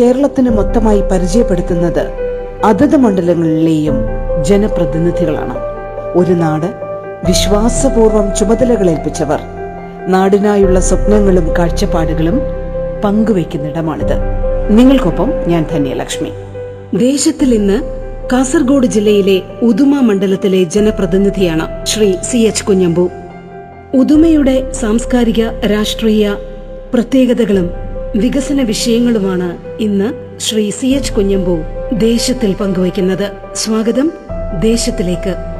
കേരളത്തിന് മൊത്തമായി പരിചയപ്പെടുത്തുന്നത് അതത് മണ്ഡലങ്ങളിലെയും ജനപ്രതിനിധികളാണ്. ഒരു നാട് വിശ്വാസപൂർവം ചുമതലകളേൽപ്പിച്ചവർ. നാടിനായുള്ള സ്വപ്നങ്ങളും കാഴ്ചപ്പാടുകളും പങ്കുവയ്ക്കുന്നിടമാണിത്. നിങ്ങൾക്കൊപ്പം ഞാൻ ധന്യലക്ഷ്മി. ദേശത്തിൽ ഇന്ന് കാസർഗോഡ് ജില്ലയിലെ ഉദുമ മണ്ഡലത്തിലെ ജനപ്രതിനിധിയാണ് ശ്രീ സി എച്ച് കുഞ്ഞമ്പു. ഉദുമയുടെ സാംസ്കാരിക രാഷ്ട്രീയ പ്രത്യേകതകളും വികസന വിഷയങ്ങളുമാണ് ഇന്ന് ശ്രീ സി എച്ച് കുഞ്ഞമ്പു ദേശത്തിൽ പങ്കുവയ്ക്കുന്നത്. സ്വാഗതം ദേശത്തിലേക്ക്.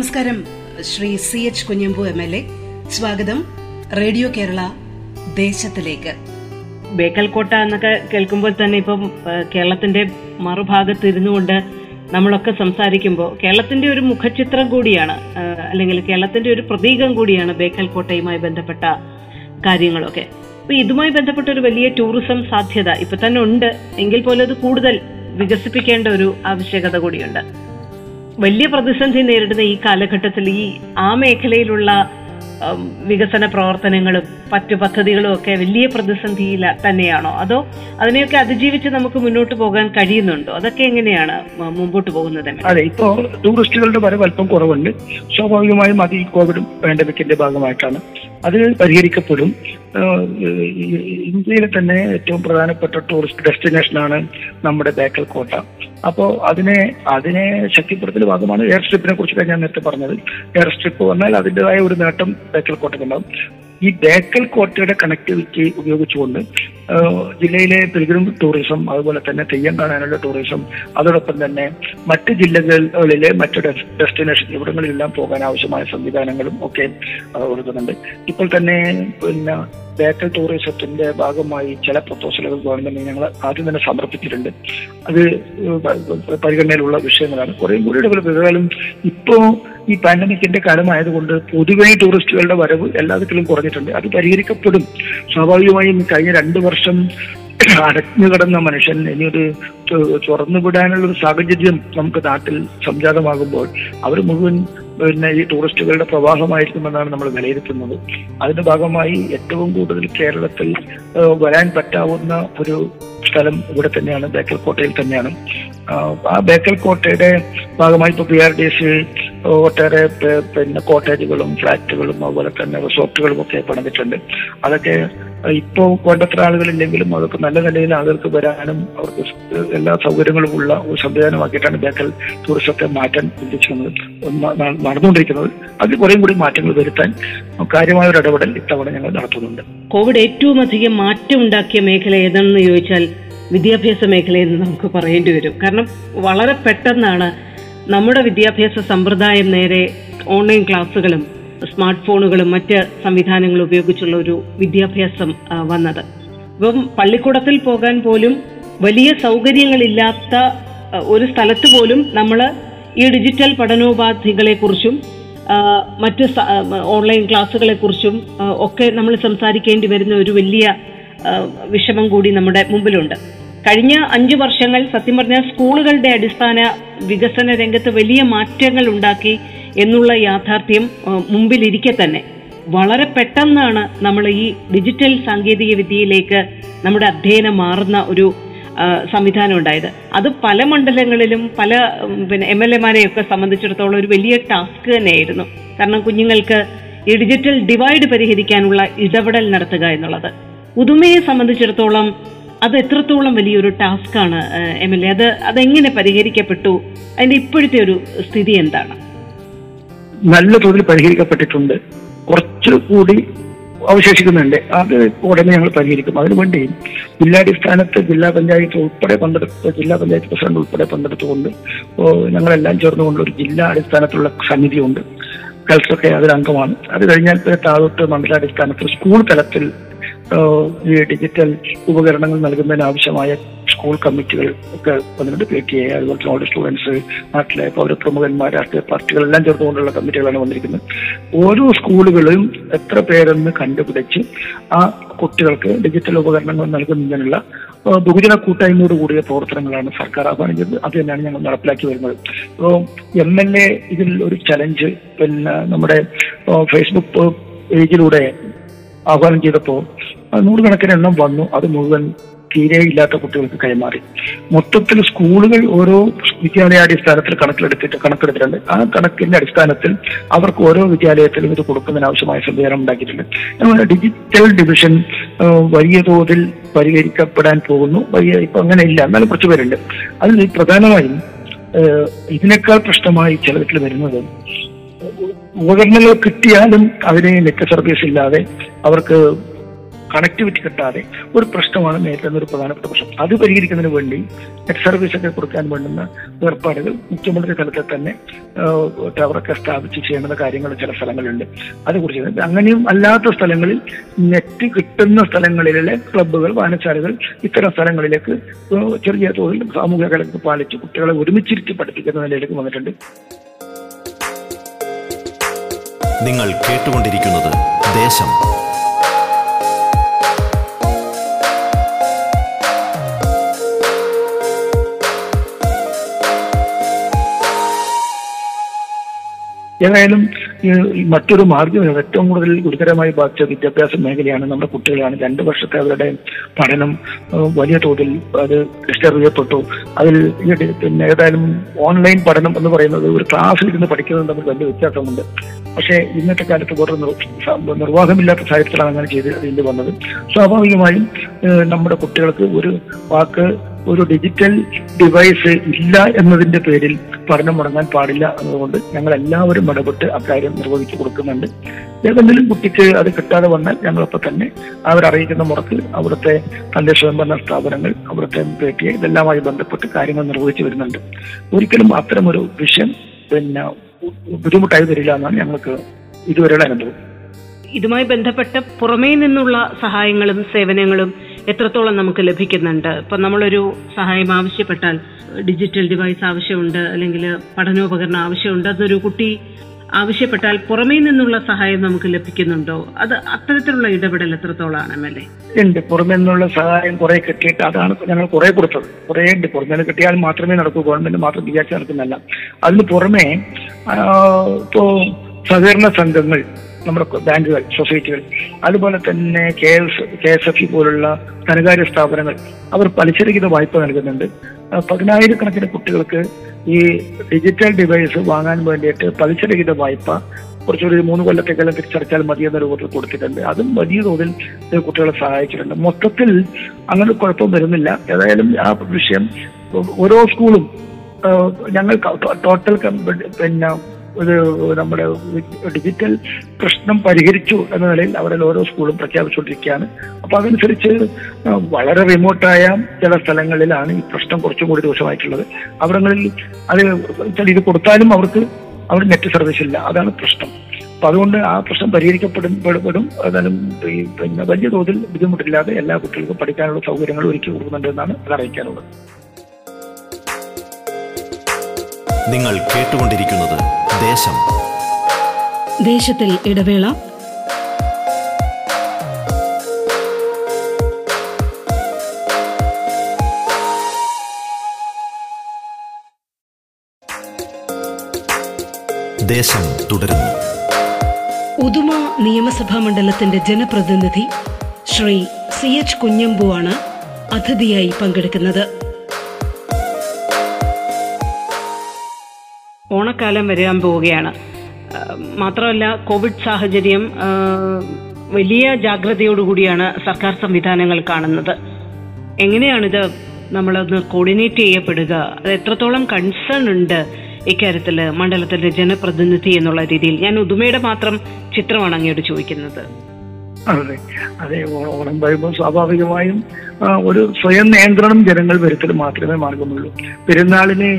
നമസ്കാരം. Shri C H Kunhambu M L A സ്വാഗതം. റേഡിയോ കേരള ദേശത്തിലേക്ക്. ബേക്കൽ കോട്ട എന്നൊക്കെ കേൾക്കുമ്പോൾ തന്നെ ഇപ്പം കേരളത്തിന്റെ മറുഭാഗത്ത് ഇരുന്നുകൊണ്ട് നമ്മളൊക്കെ സംസാരിക്കുമ്പോൾ കേരളത്തിന്റെ ഒരു മുഖചിത്രം കൂടിയാണ് അല്ലെങ്കിൽ കേരളത്തിന്റെ ഒരു പ്രതീകം കൂടിയാണ് ബേക്കൽ കോട്ടയുമായി ബന്ധപ്പെട്ട കാര്യങ്ങളൊക്കെ. അപ്പൊ ഇതുമായി ബന്ധപ്പെട്ട ഒരു വലിയ ടൂറിസം സാധ്യത ഇപ്പൊ തന്നെ ഉണ്ട്. എങ്കിൽ പോലും അത് കൂടുതൽ വികസിപ്പിക്കേണ്ട ഒരു ആവശ്യകത കൂടിയുണ്ട്. വലിയ പ്രതിസന്ധി നേരിടുന്ന ഈ കാലഘട്ടത്തിൽ ഈ ആ മേഖലയിലുള്ള വികസന പ്രവർത്തനങ്ങളും മറ്റു പദ്ധതികളും ഒക്കെ വലിയ പ്രതിസന്ധിയിൽ തന്നെയാണോ? അതോ അതിനെയൊക്കെ അതിജീവിച്ച് നമുക്ക് മുന്നോട്ട് പോകാൻ കഴിയുന്നുണ്ടോ? അതൊക്കെ എങ്ങനെയാണ് മുമ്പോട്ട് പോകുന്നത്? അതെ ഇപ്പോ ടൂറിസ്റ്റുകളുടെ വരവ് അല്പം കുറവുണ്ട്. സ്വാഭാവികമായും അത് ഈ കോവിഡ് പാൻഡമിക്കിന്റെ ഭാഗമായിട്ടാണ്. അത് പരിഹരിക്കപ്പെടും. ഇന്ത്യയിലെ തന്നെ ഏറ്റവും പ്രധാനപ്പെട്ട ടൂറിസ്റ്റ് ഡെസ്റ്റിനേഷനാണ് നമ്മുടെ ബേക്കൽ കോട്ട. അപ്പോൾ അതിനെ അതിനെ ശക്തിപ്പെടുത്തൽ ഭാഗമാണ് എയർ സ്ട്രിപ്പിനെ കുറിച്ച് ഞാൻ നേരത്തെ പറഞ്ഞത്. എയർ സ്ട്രിപ്പ് വന്നാൽ അതിന്റെതായ ഒരു നേട്ടം ബേക്കൽ കോട്ടയ്ക്കുണ്ടാവും. ഈ ബേക്കൽ കോട്ടയുടെ കണക്ടിവിറ്റി ഉപയോഗിച്ചുകൊണ്ട് ജില്ലയിലെ പിൽഗ്രിം ടൂറിസം അതുപോലെ തന്നെ തെയ്യം കാണാനുള്ള ടൂറിസം അതോടൊപ്പം തന്നെ മറ്റ് ജില്ലകളിലെ മറ്റ് ഡെസ്- ഡെസ്റ്റിനേഷൻ ഇവിടങ്ങളിലെല്ലാം പോകാൻ ആവശ്യമായ സംവിധാനങ്ങളും ഒക്കെ കൊടുക്കുന്നുണ്ട് ഇപ്പോൾ തന്നെ പിന്നെ ബേക്കൽ ടൂറിസത്തിന്റെ ഭാഗമായി ചില പ്രപ്പോസലുകൾ ഗവൺമെന്റിന് ഞങ്ങൾ ആദ്യം തന്നെ സമർപ്പിച്ചിട്ടുണ്ട്. അത് പരിഗണനയിലുള്ള വിഷയങ്ങളാണ്. കുറേ കൂടി ഡെവലപ്പ് ഇപ്പോ ഈ പാൻഡമിക്കിന്റെ കാലമായതുകൊണ്ട് പൊതുവെ ടൂറിസ്റ്റുകളുടെ വരവ് എല്ലാത്തിലും കുറഞ്ഞിട്ടുണ്ട്. അത് പരിഹരിക്കപ്പെടും. സ്വാഭാവികമായും കഴിഞ്ഞ രണ്ട് വർഷം അടഞ്ഞു കിടന്ന മനുഷ്യൻ ഇനിയൊരു തുറന്നുവിടാനുള്ള ഒരു സാഹചര്യം നമുക്ക് നാട്ടിൽ സംജാതമാകുമ്പോൾ അവർ മുഴുവൻ പിന്നെ ഈ ടൂറിസ്റ്റുകളുടെ പ്രവാഹമായിരിക്കുമെന്നാണ് നമ്മൾ വിലയിരുത്തുന്നത്. അതിന്റെ ഭാഗമായി ഏറ്റവും കൂടുതൽ കേരളത്തിൽ വരാൻ പറ്റാവുന്ന ഒരു സ്ഥലം ഇവിടെ തന്നെയാണ് ബേക്കൽ കോട്ടയിൽ തന്നെയാണ്. ആ ബേക്കൽ കോട്ടയുടെ ഭാഗമായി ഇപ്പോൾ പി ആർ ഡി സി ഒട്ടേറെ പിന്നെ കോട്ടേജുകളും ഫ്ലാറ്റുകളും അതുപോലെ തന്നെ റിസോർട്ടുകളും ഒക്കെ പണിതിട്ടുണ്ട്. അതൊക്കെ ഇപ്പോൾ വേണ്ടത്ര ആളുകളില്ലെങ്കിലും അതൊക്കെ നല്ല നിലയിൽ ആളുകൾക്ക് വരാനും അവർക്ക് എല്ലാ സൗകര്യങ്ങളും ഉള്ള ഒരു സംവിധാനമാക്കിയിട്ടാണ് ബേക്കൽ ടൂറിസത്തെ മാറ്റാൻ ന- നടന്നുകൊണ്ടിരിക്കുന്നത്. അതിൽ കുറേയും കൂടി മാറ്റങ്ങൾ വരുത്താൻ കാര്യമായ ഒരു ഇടപെടൽ ഇത്തവണ ഞങ്ങൾ നടത്തുന്നുണ്ട്. കോവിഡ് ഏറ്റവും അധികം മാറ്റം ഉണ്ടാക്കിയ മേഖല ഏതാണെന്ന് ചോദിച്ചാൽ വിദ്യാഭ്യാസ മേഖലയെന്ന് നമുക്ക് പറയേണ്ടി വരും. കാരണം വളരെ പെട്ടെന്നാണ് നമ്മുടെ വിദ്യാഭ്യാസ സമ്പ്രദായം നേരെ ഓൺലൈൻ ക്ലാസ്സുകളും സ്മാർട്ട് ഫോണുകളും മറ്റ് സംവിധാനങ്ങളും ഉപയോഗിച്ചുള്ള ഒരു വിദ്യാഭ്യാസം വന്നത്. ഇപ്പം പള്ളിക്കൂടത്തിൽ പോകാൻ പോലും വലിയ സൗകര്യങ്ങളില്ലാത്ത ഒരു സ്ഥലത്ത് പോലും നമ്മൾ ഈ ഡിജിറ്റൽ പഠനോപാധികളെക്കുറിച്ചും മറ്റ് ഓൺലൈൻ ക്ലാസ്സുകളെ കുറിച്ചും ഒക്കെ നമ്മൾ സംസാരിക്കേണ്ടി വരുന്ന ഒരു വലിയ വിഷമം കൂടി നമ്മുടെ മുമ്പിലുണ്ട്. കഴിഞ്ഞ അഞ്ചു വർഷങ്ങൾ സത്യം പറഞ്ഞാൽ സ്കൂളുകളുടെ അടിസ്ഥാന വികസന രംഗത്ത് വലിയ മാറ്റങ്ങൾ ഉണ്ടാക്കി എന്നുള്ള യാഥാർത്ഥ്യം മുമ്പിലിരിക്കെ തന്നെ. വളരെ പെട്ടെന്നാണ് നമ്മൾ ഈ ഡിജിറ്റൽ സാങ്കേതിക വിദ്യയിലേക്ക് നമ്മുടെ അധ്യയനം മാറുന്ന ഒരു സംവിധാനം ഉണ്ടായത്. അത് പല മണ്ഡലങ്ങളിലും പല പിന്നെ എം എൽ എമാരെയൊക്കെ സംബന്ധിച്ചിടത്തോളം ഒരു വലിയ ടാസ്ക് തന്നെയായിരുന്നു. കാരണം കുഞ്ഞുങ്ങൾക്ക് ഈ ഡിജിറ്റൽ ഡിവൈഡ് പരിഹരിക്കാനുള്ള ഇടപെടൽ നടത്തുക എന്നുള്ളത്. പുതുമയെ സംബന്ധിച്ചിടത്തോളം അത് എത്രത്തോളം വലിയൊരു ടാസ്ക്കാണ് എം എൽ എ. അത് അതെങ്ങനെ പരിഹരിക്കപ്പെട്ടു? അതിന്റെ ഇപ്പോഴത്തെ ഒരു സ്ഥിതി എന്താണ്? നല്ല തോതിൽ പരിഹരിക്കപ്പെട്ടിട്ടുണ്ട്. കുറച്ചുകൂടി അവശേഷിക്കുന്നുണ്ട്. അത് ഉടനെ ഞങ്ങൾ പരിഹരിക്കും. അതിനുവേണ്ടി ജില്ലാടിസ്ഥാനത്ത് ജില്ലാ പഞ്ചായത്ത് ഉൾപ്പെടെ പങ്കെടുത്ത് ജില്ലാ പഞ്ചായത്ത് പ്രസിഡന്റ് ഉൾപ്പെടെ പങ്കെടുത്തുകൊണ്ട് ഞങ്ങളെല്ലാം ചേർന്നുകൊണ്ട് ഒരു ജില്ലാ അടിസ്ഥാനത്തിലുള്ള സമിതിയുണ്ട്. കളക്ടറൊക്കെ അതിൽ അംഗമാണ്. അത് കഴിഞ്ഞാൽ താഴോട്ട് മണ്ഡലാടിസ്ഥാനത്തിൽ സ്കൂൾ തലത്തിൽ ഈ ഡിജിറ്റൽ ഉപകരണങ്ങൾ നൽകുന്നതിന് ആവശ്യമായ സ്കൂൾ കമ്മിറ്റികൾ ഒക്കെ വന്നിട്ടുണ്ട്. പി ടി എ അതുപോലെ തന്നെ ഓൾഡ് സ്റ്റുഡൻസ് നാട്ടിലെ പൗരപ്രമുഖന്മാർ രാഷ്ട്രീയ പാർട്ടികളെല്ലാം ചേർത്തുകൊണ്ടുള്ള കമ്മിറ്റികളാണ് വന്നിരിക്കുന്നത്. ഓരോ സ്കൂളുകളും എത്ര പേരെന്ന് കണ്ടുപിടിച്ച് ആ കുട്ടികൾക്ക് ഡിജിറ്റൽ ഉപകരണങ്ങൾ നൽകുന്നതിനുള്ള ബഹുജന കൂട്ടായ്മയോട് കൂടിയ പ്രവർത്തനങ്ങളാണ് സർക്കാർ ആഹ്വാനം അത് തന്നെയാണ് ഞങ്ങൾ നടപ്പിലാക്കി വരുന്നത്. അപ്പോൾ എം എൽ എ ഇതിൽ ഒരു ചലഞ്ച് പിന്നെ നമ്മുടെ ഫേസ്ബുക്ക് പേജിലൂടെ ആഹ്വാനം ചെയ്തപ്പോൾ നൂറുകണക്കിന് എണ്ണം വന്നു. അത് മുഴുവൻ തീരെ ഇല്ലാത്ത കുട്ടികൾക്ക് കൈമാറി. മൊത്തത്തിൽ സ്കൂളുകൾ ഓരോ വിദ്യാലയാടിസ്ഥാനത്തിൽ കണക്കിലെടുത്തിട്ട് കണക്കെടുത്തിട്ടുണ്ട്. ആ കണക്കിന്റെ അടിസ്ഥാനത്തിൽ അവർക്ക് ഓരോ വിദ്യാലയത്തിലും ഇത് കൊടുക്കുന്നതിന് ആവശ്യമായ സംവിധാനം ഉണ്ടാക്കിയിട്ടുണ്ട്. അതുപോലെ ഡിജിറ്റൽ ഡിവിഷൻ വലിയ തോതിൽ പരിഹരിക്കപ്പെടാൻ പോകുന്നു. വലിയ ഇപ്പൊ അങ്ങനെ ഇല്ല. എന്നാലും കുറച്ച് പേരുണ്ട്. അതിൽ പ്രധാനമായും ഇതിനേക്കാൾ പ്രശ്നമായി ചിലവിൽ വരുന്നത് ഉപകരണങ്ങൾ കിട്ടിയാലും അതിന് നെറ്റ് സർവീസ് ഇല്ലാതെ അവർക്ക് കണക്ടിവിറ്റി കിട്ടാതെ ഒരു പ്രശ്നമാണ് നേരിടുന്ന ഒരു പ്രധാനപ്പെട്ട പ്രശ്നം. അത് പരിഹരിക്കുന്നതിന് വേണ്ടി നെറ്റ് സർവീസ് ഒക്കെ കൊടുക്കാൻ വേണ്ടുന്ന ഏർപ്പാടുകൾ മുഖ്യമന്ത്രി തലത്തിൽ തന്നെ ടവറൊക്കെ സ്ഥാപിച്ച് ചെയ്യേണ്ട കാര്യങ്ങൾ ചില സ്ഥലങ്ങളുണ്ട് അതുകുറിച്ച് അങ്ങനെയും അല്ലാത്ത സ്ഥലങ്ങളിൽ നെറ്റ് കിട്ടുന്ന സ്ഥലങ്ങളിലെ ക്ലബ്ബുകൾ വായനശാലകൾ ഇത്തരം സ്ഥലങ്ങളിലേക്ക് ചെറിയ തോതിൽ സാമൂഹിക കലക്ക് പാലിച്ച് കുട്ടികളെ ഒരുമിച്ചിരുത്തി പഠിപ്പിക്കുന്ന നിലയിലേക്ക് വന്നിട്ടുണ്ട്. നിങ്ങൾ കേട്ടുകൊണ്ടിരിക്കുന്നത് ദേശം ഏതായാലും മറ്റൊരു മാർഗം ഏറ്റവും കൂടുതൽ ഗുരുതരമായി ബാധിച്ച വിദ്യാഭ്യാസ മേഖലയാണ് നമ്മുടെ കുട്ടികളാണ്. രണ്ട് വർഷത്തെ അവരുടെ പഠനം വലിയ തോതിൽ അത് ഡിസ്റ്റർബ് ചെയ്യപ്പെട്ടു. അതിൽ പിന്നെ ഏതായാലും ഓൺലൈൻ പഠനം എന്ന് പറയുന്നത് ഒരു ക്ലാസ്സിൽ ഇരുന്ന് പഠിക്കുന്നത് തമ്മിൽ വലിയ വ്യത്യാസമുണ്ട്. പക്ഷേ ഇന്നത്തെ കാലത്ത് വേറെ നിർ- നിർവാഹമില്ലാത്ത സാഹചര്യത്തിലാണ് അങ്ങനെ ചെയ്ത് ഇതിൽ വന്നത്. സ്വാഭാവികമായും നമ്മുടെ കുട്ടികൾക്ക് ഒരു വാക്ക് ഒരു ഡിജിറ്റൽ ഡിവൈസ് ഇല്ല എന്നതിന്റെ പേരിൽ പഠനം മുടങ്ങാൻ പാടില്ല എന്നതുകൊണ്ട് ഞങ്ങൾ എല്ലാവരും ഇടപെട്ട് അക്കാര്യം നിർവഹിച്ചു കൊടുക്കുന്നുണ്ട്. ഏതെങ്കിലും കുട്ടിക്ക് അത് കിട്ടാതെ വന്നാൽ ഞങ്ങളപ്പോൾ തന്നെ അവരറിയിക്കുന്ന മുറക്ക് അവിടുത്തെ തന്റെ സ്വയംഭരണ സ്ഥാപനങ്ങൾ അവിടുത്തെ പി ടി എ ഇതെല്ലാമായി ബന്ധപ്പെട്ട് കാര്യങ്ങൾ നിർവഹിച്ചു വരുന്നുണ്ട്. ഒരിക്കലും അത്തരമൊരു വിഷയം പിന്നെ ബുദ്ധിമുട്ടായി വരില്ല എന്നാണ് ഞങ്ങൾക്ക് ഇതുവരെയുള്ള അനുഭവം. ഇതുമായി ബന്ധപ്പെട്ട പുറമേ നിന്നുള്ള സഹായങ്ങളും സേവനങ്ങളും എത്രത്തോളം നമുക്ക് ലഭിക്കുന്നുണ്ട്? ഇപ്പൊ നമ്മളൊരു സഹായം ആവശ്യപ്പെട്ടാൽ ഡിജിറ്റൽ ഡിവൈസ് ആവശ്യമുണ്ട് അല്ലെങ്കിൽ പഠനോപകരണം ആവശ്യമുണ്ട് അതൊരു കുട്ടി ആവശ്യപ്പെട്ടാൽ പുറമേ നിന്നുള്ള സഹായം നമുക്ക് ലഭിക്കുന്നുണ്ടോ? അത് അത്തരത്തിലുള്ള ഇടപെടൽ എത്രത്തോളാണ് എം എൽ എ? ഉണ്ട്. പുറമേ നിന്നുള്ള സഹായം കുറെ കിട്ടിയിട്ട് അതാണ് ഞങ്ങൾ കുറെ കൊടുത്തത്. കുറെ ഉണ്ട്. പുറമേ നിന്ന് കിട്ടിയാൽ മാത്രമേ നടക്കൂ. ഗവൺമെന്റ് മാത്രം വിചാരിച്ച് നടക്കുന്നല്ല അതിന് പുറമെ ഇപ്പോ സഹകരണ സംഘങ്ങൾ നമ്മുടെ ബാങ്കുകൾ സൊസൈറ്റികൾ അതുപോലെ തന്നെ K S K S F E പോലുള്ള ധനകാര്യ സ്ഥാപനങ്ങൾ അവർ പലിശരഹിത വായ്പ നൽകുന്നുണ്ട്. പതിനായിരക്കണക്കിന് കുട്ടികൾക്ക് ഈ ഡിജിറ്റൽ ഡിവൈസ് വാങ്ങാൻ വേണ്ടിയിട്ട് പലിശരഹിത വായ്പ കുറച്ചൊരു മൂന്ന് കൊല്ലത്തേക്കെല്ലാം തിരിച്ചടച്ചാൽ മതി എന്ന രൂപത്തിൽ കൊടുത്തിട്ടുണ്ട്. അതും വലിയ തോതിൽ കുട്ടികളെ സഹായിച്ചിട്ടുണ്ട്. മൊത്തത്തിൽ അങ്ങനെ കുഴപ്പം വരുന്നില്ല. ഏതായാലും ആ വിഷയം ഓരോ സ്കൂളും ഞങ്ങൾ ടോട്ടൽ പിന്നെ ഒരു നമ്മുടെ ഡിജിറ്റൽ പ്രശ്നം പരിഹരിച്ചു എന്ന നിലയിൽ അവരിൽ ഓരോ സ്കൂളും പ്രഖ്യാപിച്ചുകൊണ്ടിരിക്കുകയാണ്. അപ്പൊ അതനുസരിച്ച് വളരെ റിമോട്ടായ ചില സ്ഥലങ്ങളിലാണ് ഈ പ്രശ്നം കുറച്ചും കൂടി രൂക്ഷമായിട്ടുള്ളത്. അവിടങ്ങളിൽ അത് ഇത് കൊടുത്താലും അവർക്ക് അവിടെ നെറ്റ് സർവീസ് ഇല്ല. അതാണ് പ്രശ്നം. അപ്പൊ അതുകൊണ്ട് ആ പ്രശ്നം പരിഹരിക്കപ്പെടും പെടും- ഏതായാലും ഈ പിന്നെ വലിയ തോതിൽ ബുദ്ധിമുട്ടില്ലാതെ എല്ലാ കുട്ടികൾക്കും പഠിക്കാനുള്ള സൗകര്യങ്ങൾ ഒരുക്കി കൊടുക്കുന്നുണ്ട് എന്നാണ് അത് അറിയിക്കാനുള്ളത്. നിങ്ങൾ കേട്ടുകൊണ്ടിരിക്കുന്നത് ദേശം. ദേശത്തിൽ ഇടവേള. ദേശം തുടരുന്നു. ഉദുമ നിയമസഭാ മണ്ഡലത്തിന്റെ ജനപ്രതിനിധി ശ്രീ സി എച്ച് കുഞ്ഞമ്പുവാണ് അതിഥിയായി പങ്കെടുക്കുന്നത്. ഓണക്കാലം വരാൻ പോവുകയാണ്. മാത്രമല്ല കോവിഡ് സാഹചര്യം വലിയ ജാഗ്രതയോടുകൂടിയാണ് സർക്കാർ സംവിധാനങ്ങൾ കാണുന്നത്. എങ്ങനെയാണിത് നമ്മളൊന്ന് കോർഡിനേറ്റ് ചെയ്യപ്പെടുക? അത് എത്രത്തോളം കൺസേൺ ഉണ്ട് ഇക്കാര്യത്തിൽ മണ്ഡലത്തിന്റെ ജനപ്രതിനിധി എന്നുള്ള രീതിയിൽ? ഞാൻ ഉദുമയുടെ മാത്രം ചിത്രമാണ് അങ്ങയോട് ചോദിക്കുന്നത്. അതെ. അതെ ഓണം വരുമ്പോൾ സ്വാഭാവികമായും ഒരു സ്വയം നിയന്ത്രണം ജനങ്ങൾ വരുത്തൽ മാത്രമേ മാർഗമുള്ളൂ പെരുന്നാളിന്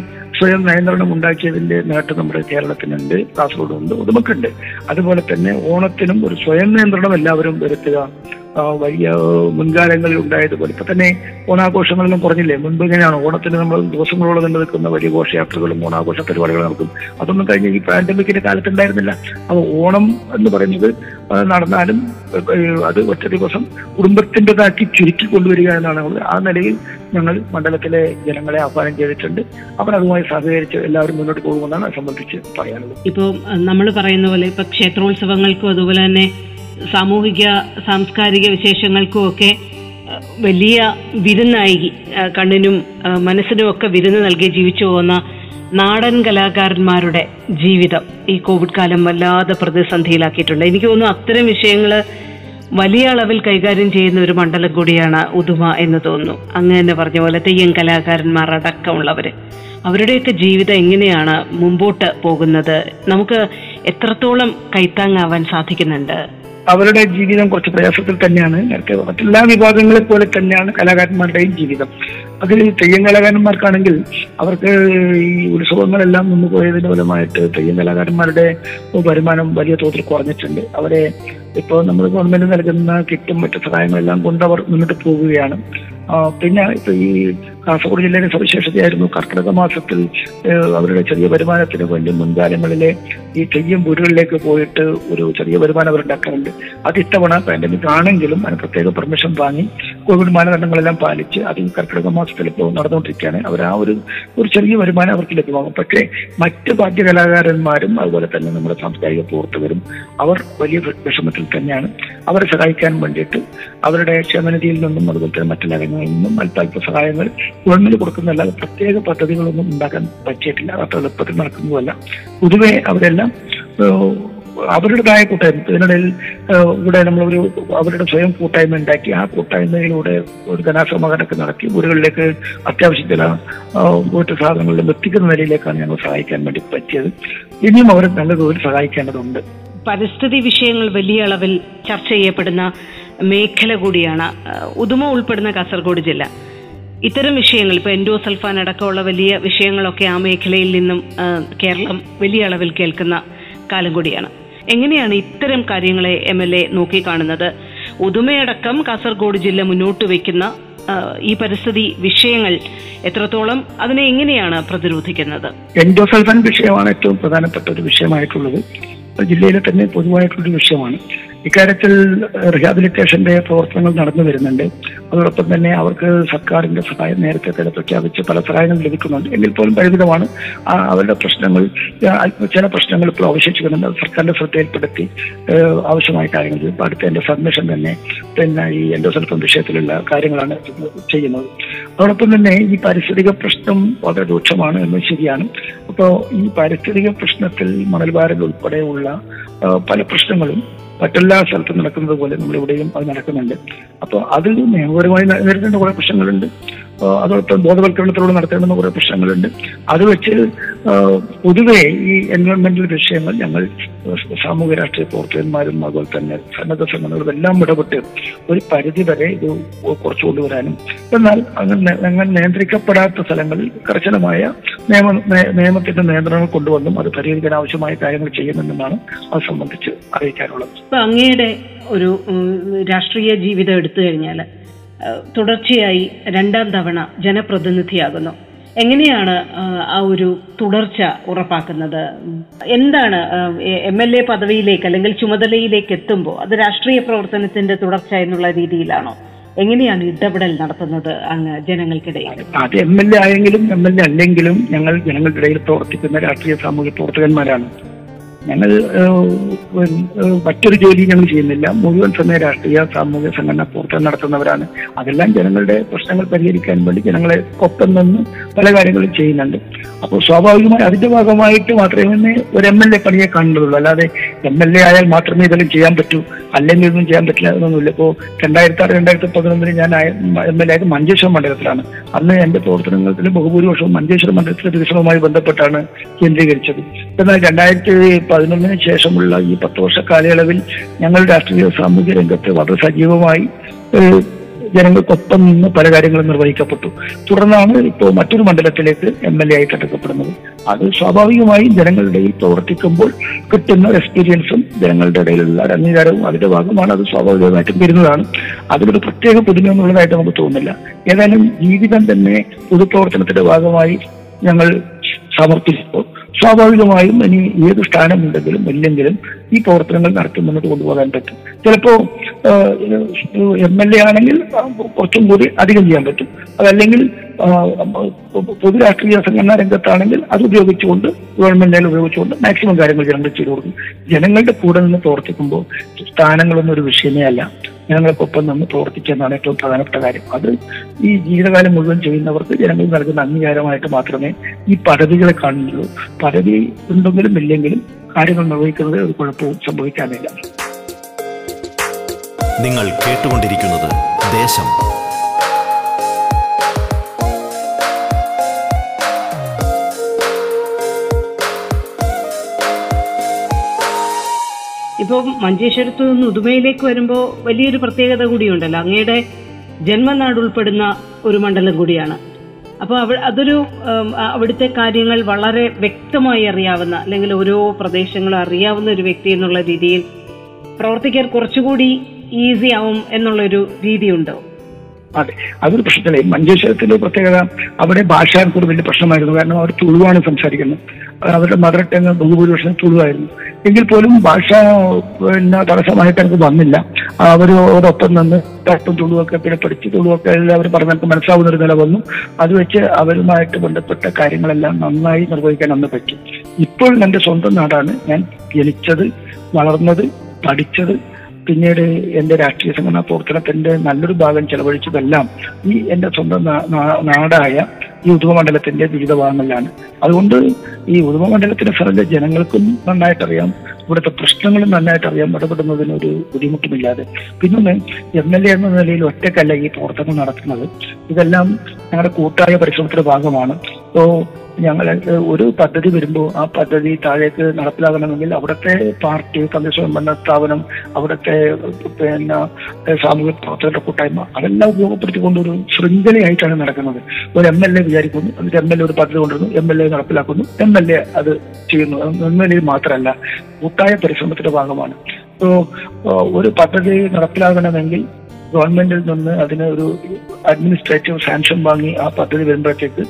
സ്വയം നിയന്ത്രണം ഉണ്ടാക്കിയതിന്റെ നേട്ടം നമ്മുടെ കേരളത്തിനുണ്ട് കാസർഗോഡുണ്ട് ഉദുമക്കുണ്ട്. അതുപോലെ തന്നെ ഓണത്തിനും ഒരു സ്വയം നിയന്ത്രണം എല്ലാവരും വരുത്തുക വലിയ മുൻകാലങ്ങളിൽ ഉണ്ടായതുപോലെ. ഇപ്പൊ തന്നെ ഓണാഘോഷങ്ങളെല്ലാം കുറഞ്ഞില്ലേ? മുൻപ് ഇങ്ങനെയാണ്? ഓണത്തിന് നമ്മൾ ദിവസങ്ങളോളം നീണ്ടു നിൽക്കുന്ന വലിയ ഘോഷയാത്രകളും ഓണാഘോഷ പരിപാടികളും നടക്കും അതൊന്നും കഴിഞ്ഞ ഈ പാൻഡമിക്കിന്റെ കാലത്ത് ഉണ്ടായിരുന്നില്ല അപ്പൊ ഓണം എന്ന് പറയുന്നത് നടന്നാലും അത് ഒറ്റ ദിവസം കുടുംബത്തിന്റെതാക്കി ചുരുക്കി കൊണ്ടുവരിക എന്നാണ്. ആ നിലയിൽ ഞങ്ങൾ മണ്ഡലത്തിലെ ജനങ്ങളെ ആഹ്വാനം ചെയ്തിട്ടുണ്ട്. അവർ അതുമായി സഹകരിച്ച് എല്ലാവരും മുന്നോട്ട് പോകുമെന്നാണ് സംബന്ധിച്ച് പറയാനുള്ളത്. ഇപ്പോൾ നമ്മൾ പറയുന്ന പോലെ ഇപ്പൊ ക്ഷേത്രോത്സവങ്ങൾക്കും അതുപോലെ തന്നെ സാമൂഹിക സാംസ്കാരിക വിശേഷങ്ങൾക്കും ഒക്കെ വലിയ വിരുന്നായി കണ്ണിനും മനസ്സിനും ഒക്കെ വിരുന്ന് നൽകി ജീവിച്ചു പോകുന്ന നാടൻ കലാകാരന്മാരുടെ ജീവിതം ഈ കോവിഡ് കാലം വല്ലാതെ പ്രതിസന്ധിയിലാക്കിയിട്ടുണ്ട്. എനിക്ക് തോന്നുന്നു അത്തരം വിഷയങ്ങൾ വലിയ അളവിൽ കൈകാര്യം ചെയ്യുന്ന ഒരു മണ്ഡലം കൂടിയാണ് ഉദുമ എന്ന് തോന്നുന്നു. അങ്ങ് തന്നെ പറഞ്ഞ പോലെ തെയ്യം കലാകാരന്മാർ അടക്കമുള്ളവർ അവരുടെയൊക്കെ ജീവിതം എങ്ങനെയാണ് മുമ്പോട്ട് പോകുന്നത്? നമുക്ക് എത്രത്തോളം കൈത്താങ്ങാവാൻ സാധിക്കുന്നുണ്ട്? അവരുടെ ജീവിതം കുറച്ച് പ്രയാസത്തിൽ തന്നെയാണ്. നേരത്തെ മറ്റെല്ലാ വിഭാഗങ്ങളെ പോലെ തന്നെയാണ് കലാകാരന്മാരുടെയും ജീവിതം. അതിൽ തെയ്യം കലാകാരന്മാർക്കാണെങ്കിൽ അവർക്ക് ഈ ഉത്സവങ്ങളെല്ലാം നിന്ന് പോയതിന്റെ ഫലമായിട്ട് തെയ്യം കലാകാരന്മാരുടെ വരുമാനം വലിയ തോതിൽ കുറഞ്ഞിട്ടുണ്ട്. അവരെ ഇപ്പോൾ നമ്മൾ ഗവൺമെന്റ് നൽകുന്ന കിറ്റും മറ്റു സഹായങ്ങളെല്ലാം കൊണ്ട് അവർ മുന്നോട്ട് പോവുകയാണ്. പിന്നെ ഇപ്പൊ ഈ കാസർഗോഡ് ജില്ലയുടെ സവിശേഷതയായിരുന്നു കർക്കിടക മാസത്തിൽ അവരുടെ ചെറിയ വരുമാനത്തിന് വേണ്ടി മുൻകാലങ്ങളിലെ ഈ തെയ്യം വീടുകളിലേക്ക് പോയിട്ട് ഒരു ചെറിയ വരുമാനം അവർ ഉണ്ടാക്കാറുണ്ട് അത് ഇത്തവണ പാൻഡമിക് ആണെങ്കിലും അതിന് പ്രത്യേക പെർമിഷൻ വാങ്ങി കോവിഡ് മാനദണ്ഡങ്ങളെല്ലാം പാലിച്ച് അത് കർക്കിടക മാസത്തിൽ ഇപ്പോൾ നടന്നുകൊണ്ടിരിക്കുകയാണ്. അവർ ആ ഒരു ഒരു ചെറിയ വരുമാനം അവർക്ക് ലഭ്യമാകും. പക്ഷേ മറ്റ് ഭാഗ്യ കലാകാരന്മാരും അതുപോലെ തന്നെ നമ്മുടെ സാംസ്കാരിക പ്രവർത്തകരും അവർ വലിയ വിഷമത്തിൽ തന്നെയാണ്. അവരെ സഹായിക്കാൻ വേണ്ടിയിട്ട് അവരുടെ ക്ഷേമനിധിയിൽ നിന്നും അതുപോലെ തന്നെ മറ്റു നിന്നും അല്പാൽപ്പ സഹായങ്ങൾ ഗവൺമെന്റ് കൊടുക്കുന്നതല്ലാതെ പ്രത്യേക പദ്ധതികളൊന്നും ഉണ്ടാക്കാൻ പറ്റിയിട്ടില്ല അത്ര എളുപ്പത്തിൽ നടക്കുന്നതല്ല. പൊതുവെ അവരെല്ലാം അവരുടേതായ കൂട്ടായ്മ ഇതിനിടയിൽ ഇവിടെ നമ്മളൊരു അവരുടെ സ്വയം കൂട്ടായ്മ ഉണ്ടാക്കി ആ കൂട്ടായ്മയിലൂടെ ഒരു ധനാശ്രമകരൊക്കെ നടത്തി വീടുകളിലേക്ക് അത്യാവശ്യ ചില വീട്ടു സാധനങ്ങളിലും എത്തിക്കുന്ന നിലയിലേക്കാണ് ഞങ്ങൾ സഹായിക്കാൻ വേണ്ടി പറ്റിയത്. ഇനിയും അവർ നല്ല തോതിൽ സഹായിക്കേണ്ടതുണ്ട്. പരിസ്ഥിതി വിഷയങ്ങൾ വലിയ അളവിൽ ചർച്ച ചെയ്യപ്പെടുന്ന മേഖല കൂടിയാണ്. ഉദുമ ഉൾപ്പെടുന്ന കാസർഗോഡ് ജില്ല. ഇത്തരം വിഷയങ്ങൾ ഇപ്പൊ എൻഡോസൾഫാൻ അടക്കമുള്ള വലിയ വിഷയങ്ങളൊക്കെ ആ മേഖലയിൽ നിന്നും കേരളം വലിയ അളവിൽ കേൾക്കുന്ന കാലം കൂടിയാണ്. എങ്ങനെയാണ് ഇത്തരം കാര്യങ്ങളെ എം എൽ എ നോക്കിക്കാണുന്നത്? ഉദുമയടക്കം കാസർഗോഡ് ജില്ല മുന്നോട്ട് വയ്ക്കുന്ന ഈ പരിസ്ഥിതി വിഷയങ്ങൾ എത്രത്തോളം അതിനെ എങ്ങനെയാണ് പ്രതിരോധിക്കുന്നത്? എൻഡോസൾഫാൻ വിഷയമാണ് ഏറ്റവും പ്രധാനപ്പെട്ട ഒരു വിഷയമായിട്ടുള്ളത്. ജില്ലയിലെ തന്നെ പൊതുവായിട്ടുള്ള വിഷയമാണ്. ഇക്കാര്യത്തിൽ റിഹാബിലിറ്റേഷന്റെ പ്രവർത്തനങ്ങൾ നടന്നു വരുന്നുണ്ട്. അതോടൊപ്പം തന്നെ അവർക്ക് സർക്കാരിന്റെ സഹായം നേരത്തെ തന്നെ പ്രഖ്യാപിച്ച് പല സഹായങ്ങളും ലഭിക്കുന്നുണ്ട്. എങ്കിൽ പോലും പരിമിതമാണ് അവരുടെ പ്രശ്നങ്ങൾ. ചില പ്രശ്നങ്ങൾ ഇപ്പോൾ അവശേഷിക്കുന്നുണ്ട്. സർക്കാരിന്റെ ശ്രദ്ധയിൽപ്പെടുത്തി ആവശ്യമായ കാര്യങ്ങൾ. അടുത്ത എന്റെ സബ്മിഷൻ തന്നെ പിന്നെ ഈ എൻഡോസൾഫാൻ വിഷയത്തിലുള്ള കാര്യങ്ങളാണ് ചെയ്യുന്നത്. അതോടൊപ്പം തന്നെ ഈ പാരിസ്ഥിതിക പ്രശ്നം വളരെ രൂക്ഷമാണ് എന്ന് ശരിയാണ്. അപ്പോൾ ഈ പാരിസ്ഥിതിക പ്രശ്നത്തിൽ മണൽവാരൽ ഉൾപ്പെടെയുള്ള പല പ്രശ്നങ്ങളും മറ്റെല്ലാ സ്ഥലത്തും നടക്കുന്നത് പോലെ നമ്മളിവിടെയും അത് നടക്കുന്നുണ്ട്. അപ്പോൾ അതിൽ നിയമപരമായി നേരിടേണ്ട കുറെ പ്രശ്നങ്ങളുണ്ട്. അതോടൊപ്പം ബോധവൽക്കരണത്തിലൂടെ നടത്തേണ്ടുന്ന കുറെ പ്രശ്നങ്ങളുണ്ട്. അത് വെച്ച് പൊതുവെ ഈ എൻവയോൺമെന്റൽ വിഷയങ്ങൾ ഞങ്ങൾ സാമൂഹ്യ രാഷ്ട്രീയ പ്രവർത്തകന്മാരും അതുപോലെ തന്നെ സന്നദ്ധ സംഘടനകളും എല്ലാം ഇടപെട്ട് ഒരു പരിധി വരെ ഇത് കുറച്ചു കൊണ്ടുവരാനും എന്നാൽ അങ്ങനെ ഞങ്ങൾ നിയന്ത്രിക്കപ്പെടാത്ത സ്ഥലങ്ങളിൽ കർശനമായ നിയമ നിയമത്തിന്റെ നിയന്ത്രണങ്ങൾ കൊണ്ടുവന്നും അത് പരിഹരിക്കാൻ ആവശ്യമായ കാര്യങ്ങൾ ചെയ്യുമെന്നുമാണ് അത് സംബന്ധിച്ച് അറിയിക്കാനുള്ളത്. അങ്ങയുടെ ഒരു രാഷ്ട്രീയ ജീവിതം എടുത്തു കഴിഞ്ഞാൽ തുടർച്ചയായി രണ്ടാം തവണ ജനപ്രതിനിധിയാകുന്നു. എങ്ങനെയാണ് ആ, ഒരു തുടർച്ച ഉറപ്പാക്കുന്നത്? എന്താണ് എം എൽ എ പദവിയിലേക്ക് അല്ലെങ്കിൽ ചുമതലയിലേക്ക് എത്തുമ്പോൾ അത് രാഷ്ട്രീയ പ്രവർത്തനത്തിന്റെ തുടർച്ച എന്നുള്ള രീതിയിലാണോ? എങ്ങനെയാണ് ഇടപെടൽ നടത്തുന്നത് അങ്ങ് ജനങ്ങൾക്കിടയിൽ? അത് എം എൽ എ ആയെങ്കിലും എം എൽ എ അല്ലെങ്കിലും ഞങ്ങൾ ജനങ്ങൾക്കിടയിൽ പ്രവർത്തിക്കുന്ന രാഷ്ട്രീയ സാമൂഹ്യ പ്രവർത്തകന്മാരാണ്. ഞങ്ങൾ മറ്റൊരു ജോലി ഞങ്ങൾ ചെയ്യുന്നില്ല. മുഴുവൻ സമയ രാഷ്ട്രീയ സാമൂഹ്യ സംഘടന പ്രവർത്തനം നടത്തുന്നവരാണ്. അതെല്ലാം ജനങ്ങളുടെ പ്രശ്നങ്ങൾ പരിഹരിക്കാൻ വേണ്ടി ജനങ്ങളെ ഒപ്പം നിന്ന് പല കാര്യങ്ങളും ചെയ്യുന്നുണ്ട്. അപ്പോൾ സ്വാഭാവികമായി അതിന്റെ ഭാഗമായിട്ട് മാത്രമേ ഒരു എം എൽ എ പണിയെ കാണുന്നുള്ളൂ. അല്ലാതെ എം എൽ എ ആയാൽ മാത്രമേ ഇതെല്ലാം ചെയ്യാൻ പറ്റൂ. അല്ലെങ്കിൽ ഇതൊന്നും ചെയ്യാൻ പറ്റില്ല എന്നൊന്നുമില്ല. ഇപ്പോൾ രണ്ടായിരത്തി ആറ് രണ്ടായിരത്തി പതിനൊന്നിൽ ഞാൻ എം എൽ എ ആയത് മഞ്ചേശ്വരം മണ്ഡലത്തിലാണ്. അന്ന് എന്റെ പ്രവർത്തനങ്ങളിൽ ബഹുഭൂരിപക്ഷവും മഞ്ചേശ്വരം മണ്ഡലത്തിലെ വികസനവുമായി ബന്ധപ്പെട്ടാണ് കേന്ദ്രീകരിച്ചത്. എന്നാൽ രണ്ടായിരത്തി പതിനൊന്നിന് ശേഷമുള്ള ഈ പത്ത് വർഷ കാലയളവിൽ ഞങ്ങൾ രാഷ്ട്രീയ സാമൂഹ്യ രംഗത്ത് വളരെ സജീവമായി ജനങ്ങൾക്കൊപ്പം നിന്ന് പല കാര്യങ്ങളും നിർവഹിക്കപ്പെട്ടു. തുടർന്നാണ് ഇപ്പോൾ മറ്റൊരു മണ്ഡലത്തിലേക്ക് എം എൽ എ ആയിട്ട് എടുക്കപ്പെടുന്നത് അത് സ്വാഭാവികമായും ജനങ്ങളുടെ ഇടയിൽ പ്രവർത്തിക്കുമ്പോൾ കിട്ടുന്ന എക്സ്പീരിയൻസും ജനങ്ങളുടെ ഇടയിലുള്ള അംഗീകാരവും അതിന്റെ ഭാഗമാണ്. അത് സ്വാഭാവികമായിട്ടും വരുന്നതാണ്. അതിലൊരു പ്രത്യേക പുതുമ എന്നുള്ളതായിട്ട് നമുക്ക് തോന്നുന്നില്ല. ഏതായാലും ജീവിതം തന്നെ പൊതുപ്രവർത്തനത്തിന്റെ ഭാഗമായി ഞങ്ങൾ സമർപ്പിച്ചപ്പോൾ സ്വാഭാവികമായും ഇനി ഏത് സ്ഥാനമുണ്ടെങ്കിലും ഇല്ലെങ്കിലും ഈ പ്രവർത്തനങ്ങൾ നടത്തി മുന്നോട്ട് കൊണ്ടുപോകാൻ പറ്റും. ചിലപ്പോ എം എൽ എ ആണെങ്കിൽ കുറച്ചും കൂടി അധികം ചെയ്യാൻ പറ്റും. അതല്ലെങ്കിൽ പൊതുരാഷ്ട്രീയ പൊതു രാഷ്ട്രീയ സംഘടനാ രംഗത്താണെങ്കിൽ അത് ഉപയോഗിച്ചുകൊണ്ട് ഗവൺമെന്റിനെ ഉപയോഗിച്ചുകൊണ്ട് മാക്സിമം കാര്യങ്ങൾ ജനങ്ങൾ ചെയ്തു കൊടുക്കും. ജനങ്ങളുടെ കൂടെ നിന്ന് പ്രവർത്തിക്കുമ്പോൾ സ്ഥാനങ്ങളൊന്നും ഒരു വിഷയമേ അല്ല. ജനങ്ങൾക്കൊപ്പം നിന്ന് പ്രവർത്തിക്കുക എന്നാണ് ഏറ്റവും പ്രധാനപ്പെട്ട കാര്യം. അത് ഈ ജീവിതകാലം മുഴുവൻ ചെയ്യുന്നവർക്ക് ജനങ്ങൾ നൽകുന്ന അംഗീകാരമായിട്ട് മാത്രമേ ഈ പദവികളെ കാണുന്നുള്ളൂ. പദവി ഉണ്ടെങ്കിലും ഇല്ലെങ്കിലും കാര്യങ്ങൾ നിർവഹിക്കുന്നത് ഒരു കുഴപ്പവും സംഭവിക്കാനില്ല. നിങ്ങൾ കേട്ടുകൊണ്ടിരിക്കുന്നത് ദേശം ഇപ്പോൾ മഞ്ചേശ്വരത്ത് നിന്ന് ഉദുമയിലേക്ക് വരുമ്പോൾ വലിയൊരു പ്രത്യേകത കൂടിയുണ്ടല്ലോ. അങ്ങയുടെ ജന്മനാട് ഉൾപ്പെടുന്ന ഒരു മണ്ഡലം കൂടിയാണ്. അപ്പോൾ അവ അതൊരു അവിടുത്തെ കാര്യങ്ങൾ വളരെ വ്യക്തമായി അറിയാവുന്ന അല്ലെങ്കിൽ ഓരോ പ്രദേശങ്ങളും അറിയാവുന്ന ഒരു വ്യക്തി എന്നുള്ള രീതിയിൽ പ്രവർത്തിക്കാൻ കുറച്ചുകൂടി ഈസി ആവും എന്നുള്ളൊരു രീതിയുണ്ടോ? അതെ. അതൊരു പ്രശ്നത്തില്ല ഈ മഞ്ചേശ്വരത്തിന്റെ പ്രത്യേകത അവിടെ ഭാഷ ഒരു പ്രശ്നമായിരുന്നു. കാരണം അവർ തുളുവാണ് സംസാരിക്കുന്നത്. അവരുടെ മദർ ടങ് ബഹുഭൂരിപക്ഷം തുളുവായിരുന്നു എങ്കിൽ പോലും ഭാഷ പിന്നെ തടസ്സമായിട്ട് എനിക്ക് വന്നില്ല. അവരോടൊപ്പം നിന്ന് തട്ടും തുളുവൊക്കെ പിന്നെ പഠിച്ച് തുളുവൊക്കെ അവർ എനിക്ക് മനസ്സാവുന്ന ഒരു നില വന്നു. അത് വെച്ച് അവരുമായിട്ട് ബന്ധപ്പെട്ട കാര്യങ്ങളെല്ലാം നന്നായി നിർവഹിക്കാൻ അന്ന് പറ്റി. ഇപ്പോൾ എന്റെ സ്വന്തം നാടാണ്. ഞാൻ ജനിച്ചത് വളർന്നത് പഠിച്ചത് പിന്നീട് എന്റെ രാഷ്ട്രീയ സംഘടനാ പ്രവർത്തനത്തിന്റെ നല്ലൊരു ഭാഗം ചെലവഴിച്ചതെല്ലാം ഈ എന്റെ സ്വന്തം നാടായ ഈ ഉദുമമണ്ഡലത്തിന്റെ വിവിധ ഭാഗങ്ങളിലാണ്. അതുകൊണ്ട് ഈ ഉദുമമണ്ഡലത്തിലെ ഫലം ജനങ്ങൾക്കും നന്നായിട്ട് അറിയാം ഇവിടുത്തെ പ്രശ്നങ്ങളും നന്നായിട്ട് അറിയാൻ ഇടപെടുന്നതിന് ഒരു ബുദ്ധിമുട്ടുമില്ലാതെ. പിന്നെ എം എൽ എ എന്ന നിലയിൽ ഒറ്റക്കല്ല ഈ പ്രവർത്തനം നടത്തുന്നത്. ഇതെല്ലാം ഞങ്ങളുടെ കൂട്ടായ പരിശ്രമത്തിന്റെ ഭാഗമാണ്. സോ ഞങ്ങൾ ഒരു പദ്ധതി വരുമ്പോൾ ആ പദ്ധതി താഴേക്ക് നടപ്പിലാകണമെങ്കിൽ അവിടുത്തെ പാർട്ടി തദ്ദേശ സ്വയംഭരണ സ്ഥാപനം അവിടുത്തെ പിന്നെ സാമൂഹിക പ്രവർത്തകരുടെ കൂട്ടായ്മ അതെല്ലാം ഉപയോഗപ്പെടുത്തിക്കൊണ്ട് ഒരു ശൃംഖലയായിട്ടാണ് നടക്കുന്നത്. ഒരു എം എൽ എ വിചാരിക്കുന്നു എന്നിട്ട് എം എൽ എ ഒരു പദ്ധതി കൊണ്ടുവരുന്നു എം എൽ എ നടപ്പിലാക്കുന്നു എം എൽ എ അത് ചെയ്യുന്നു. എം എൽ എ മാത്രമല്ല കൂട്ടായ പരിശ്രമത്തിന്റെ ഭാഗമാണ്. സോ ഒരു പദ്ധതി നടപ്പിലാകണമെങ്കിൽ ഗവൺമെന്റിൽ നിന്ന് അതിന് ഒരു അഡ്മിനിസ്ട്രേറ്റീവ് സാങ്ഷൻ വാങ്ങി ആ പദ്ധതി വരുമ്പോഴത്തേക്ക്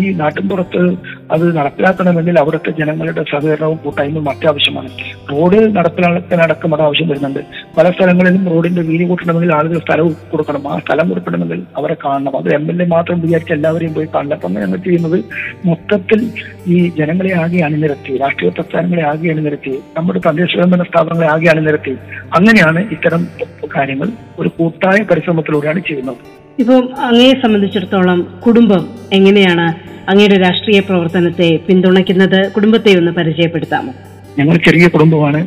ഈ നാട്ടിൻപുറത്ത് അത് നടപ്പിലാക്കണമെങ്കിൽ അവിടുത്തെ ജനങ്ങളുടെ സഹകരണവും കൂട്ടായ്മയും അത്യാവശ്യമാണ്. റോഡ് നടപ്പിലാക്കാനടക്കം അത് ആവശ്യം വരുന്നുണ്ട്. പല സ്ഥലങ്ങളിലും റോഡിന്റെ വീതി കൂട്ടണമെങ്കിൽ ആളുകൾ സ്ഥലം കൊടുക്കണം. ആ സ്ഥലം കൊടുക്കണമെങ്കിൽ അവരെ കാണണം. അത് എം എൽ എ മാത്രം വിചാരിച്ച് എല്ലാവരെയും പോയി കാണില്ല അപ്പം ഞങ്ങൾ ചെയ്യുന്നത് മൊത്തത്തിൽ ഈ ജനങ്ങളെ ആകെ അണിനിരത്തി. രാഷ്ട്രീയ പ്രസ്ഥാനങ്ങളെ ആകെ അണിനിരത്തി. നമ്മുടെ തദ്ദേശ സ്വയംഭരണ സ്ഥാപനങ്ങളെ ആകെ അണിനിരത്തി. അങ്ങനെയാണ് ഇത്തരം കാര്യങ്ങൾ ഒരു കൂട്ടായ പരിശ്രമത്തിലൂടെയാണ് ചെയ്യുന്നത്. ഇപ്പം അങ്ങയെ സംബന്ധിച്ചിടത്തോളം കുടുംബം എങ്ങനെയാണ് അങ്ങയുടെ രാഷ്ട്രീയ പ്രവർത്തനത്തെ പിന്തുണയ്ക്കുന്നത്? കുടുംബത്തെ ഒന്ന് പരിചയപ്പെടുത്താമോ? ഞങ്ങൾ ചെറിയ കുടുംബമാണ്.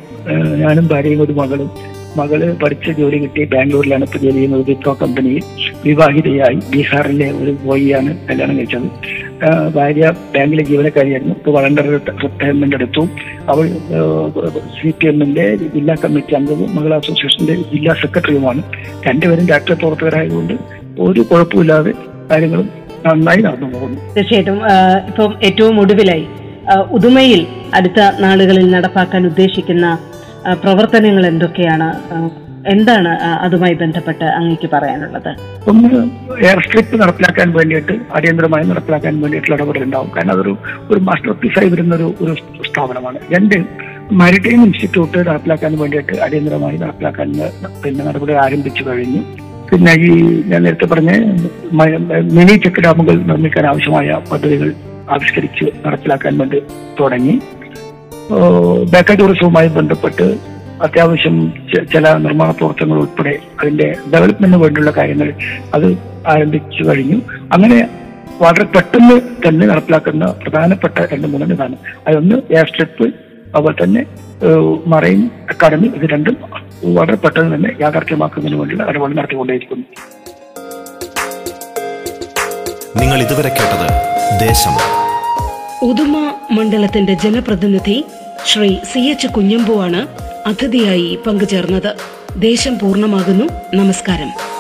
ഞാനും ഭാര്യയും ഒരു മകളും. മകൾ പഠിച്ച ജോലി കിട്ടി ബാംഗ്ലൂരിലാണ് ഇപ്പോൾ ജോലി ചെയ്യുന്നത്. വിപ്രോ കമ്പനിയിൽ വിവാഹിതയായി ബീഹാറിലെ ഒരു ബോയിയാണ് കല്യാണം കഴിച്ചത്. ഭാര്യ ബാങ്കിലെ ജീവനക്കാരിയായിരുന്നു. ഇപ്പോൾ വളണ്ടർ റിട്ടയർമെന്റ് എടുത്തു. അവൾ സി പി എമ്മിന്റെ ജില്ലാ കമ്മിറ്റി അംഗവും മകൾ അസോസിയേഷന്റെ ജില്ലാ സെക്രട്ടറിയുമാണ്. രണ്ടുപേരും രാഷ്ട്രീയ പ്രവർത്തകരായതുകൊണ്ട് ഒരു കുഴപ്പമില്ലാതെ കാര്യങ്ങളും നന്നായി നടന്നു പോകുന്നു. തീർച്ചയായിട്ടും ഇപ്പം ഏറ്റവും ഒടുവിലായി ഉദുമയിൽ അടുത്ത നാളുകളിൽ നടപ്പാക്കാൻ ഉദ്ദേശിക്കുന്ന പ്രവർത്തനങ്ങൾ എന്തൊക്കെയാണ്? എന്താണ് അതുമായി ബന്ധപ്പെട്ട് അങ്ങേക്ക് പറയാനുള്ളത്? ഒന്ന് എയർ സ്ട്രിപ്പ് നടപ്പിലാക്കാൻ വേണ്ടിയിട്ട് അടിയന്തരമായി നടപ്പിലാക്കാൻ വേണ്ടിയിട്ടുള്ള ഇടപെടലുണ്ടാവും കാരണം അതൊരു ഒരു മാസ്റ്റർ പീസായി വരുന്ന ഒരു ഒരു സ്ഥാപനമാണ്. രണ്ട് മാരിടൈം ഇൻസ്റ്റിറ്റ്യൂട്ട് നടപ്പിലാക്കാൻ വേണ്ടിയിട്ട് അടിയന്തരമായി നടപ്പിലാക്കാൻ പിന്നെ നടപടി ആരംഭിച്ചു കഴിഞ്ഞു. പിന്നെ ഈ ഞാൻ നേരത്തെ പറഞ്ഞ മിനി ചെക്ക് ഡാമുകൾ നിർമ്മിക്കാൻ ആവശ്യമായ പദ്ധതികൾ ആവിഷ്കരിച്ച് നടപ്പിലാക്കാൻ വേണ്ടി തുടങ്ങി. ബേക്കൽ ടൂറിസവുമായി ബന്ധപ്പെട്ട് അത്യാവശ്യം ചില നിർമ്മാണ പ്രവർത്തനങ്ങൾ ഉൾപ്പെടെ അതിന്റെ ഡെവലപ്മെന്റിന് വേണ്ടിയുള്ള കാര്യങ്ങൾ അത് ആരംഭിച്ചു കഴിഞ്ഞു. അങ്ങനെ വളരെ പെട്ടെന്ന് തന്നെ നടപ്പിലാക്കുന്ന പ്രധാനപ്പെട്ട രണ്ട് മൂന്ന് ഇതാണ്. അതൊന്ന് എയർ സ്ട്രിപ്പ് അതുപോലെ തന്നെ മറൈൻ അക്കാദമി ഇത് രണ്ടും വളരെ പെട്ടെന്ന് തന്നെ യാഥാർത്ഥ്യമാക്കുന്നതിന് വേണ്ടിയുള്ള ഇടപെടൽ നടത്തിക്കൊണ്ടേയിരിക്കുന്നു. നിങ്ങൾ ഇതുവരെ കേട്ടത് ദേശം. ഉദുമ മണ്ഡലത്തിന്റെ ജനപ്രതിനിധി ശ്രീ സി എച്ച് കുഞ്ഞമ്പുവാണ് അതിഥിയായി പങ്കുചേർന്നത്. ദേശം പൂർണമാകുന്നു. നമസ്കാരം.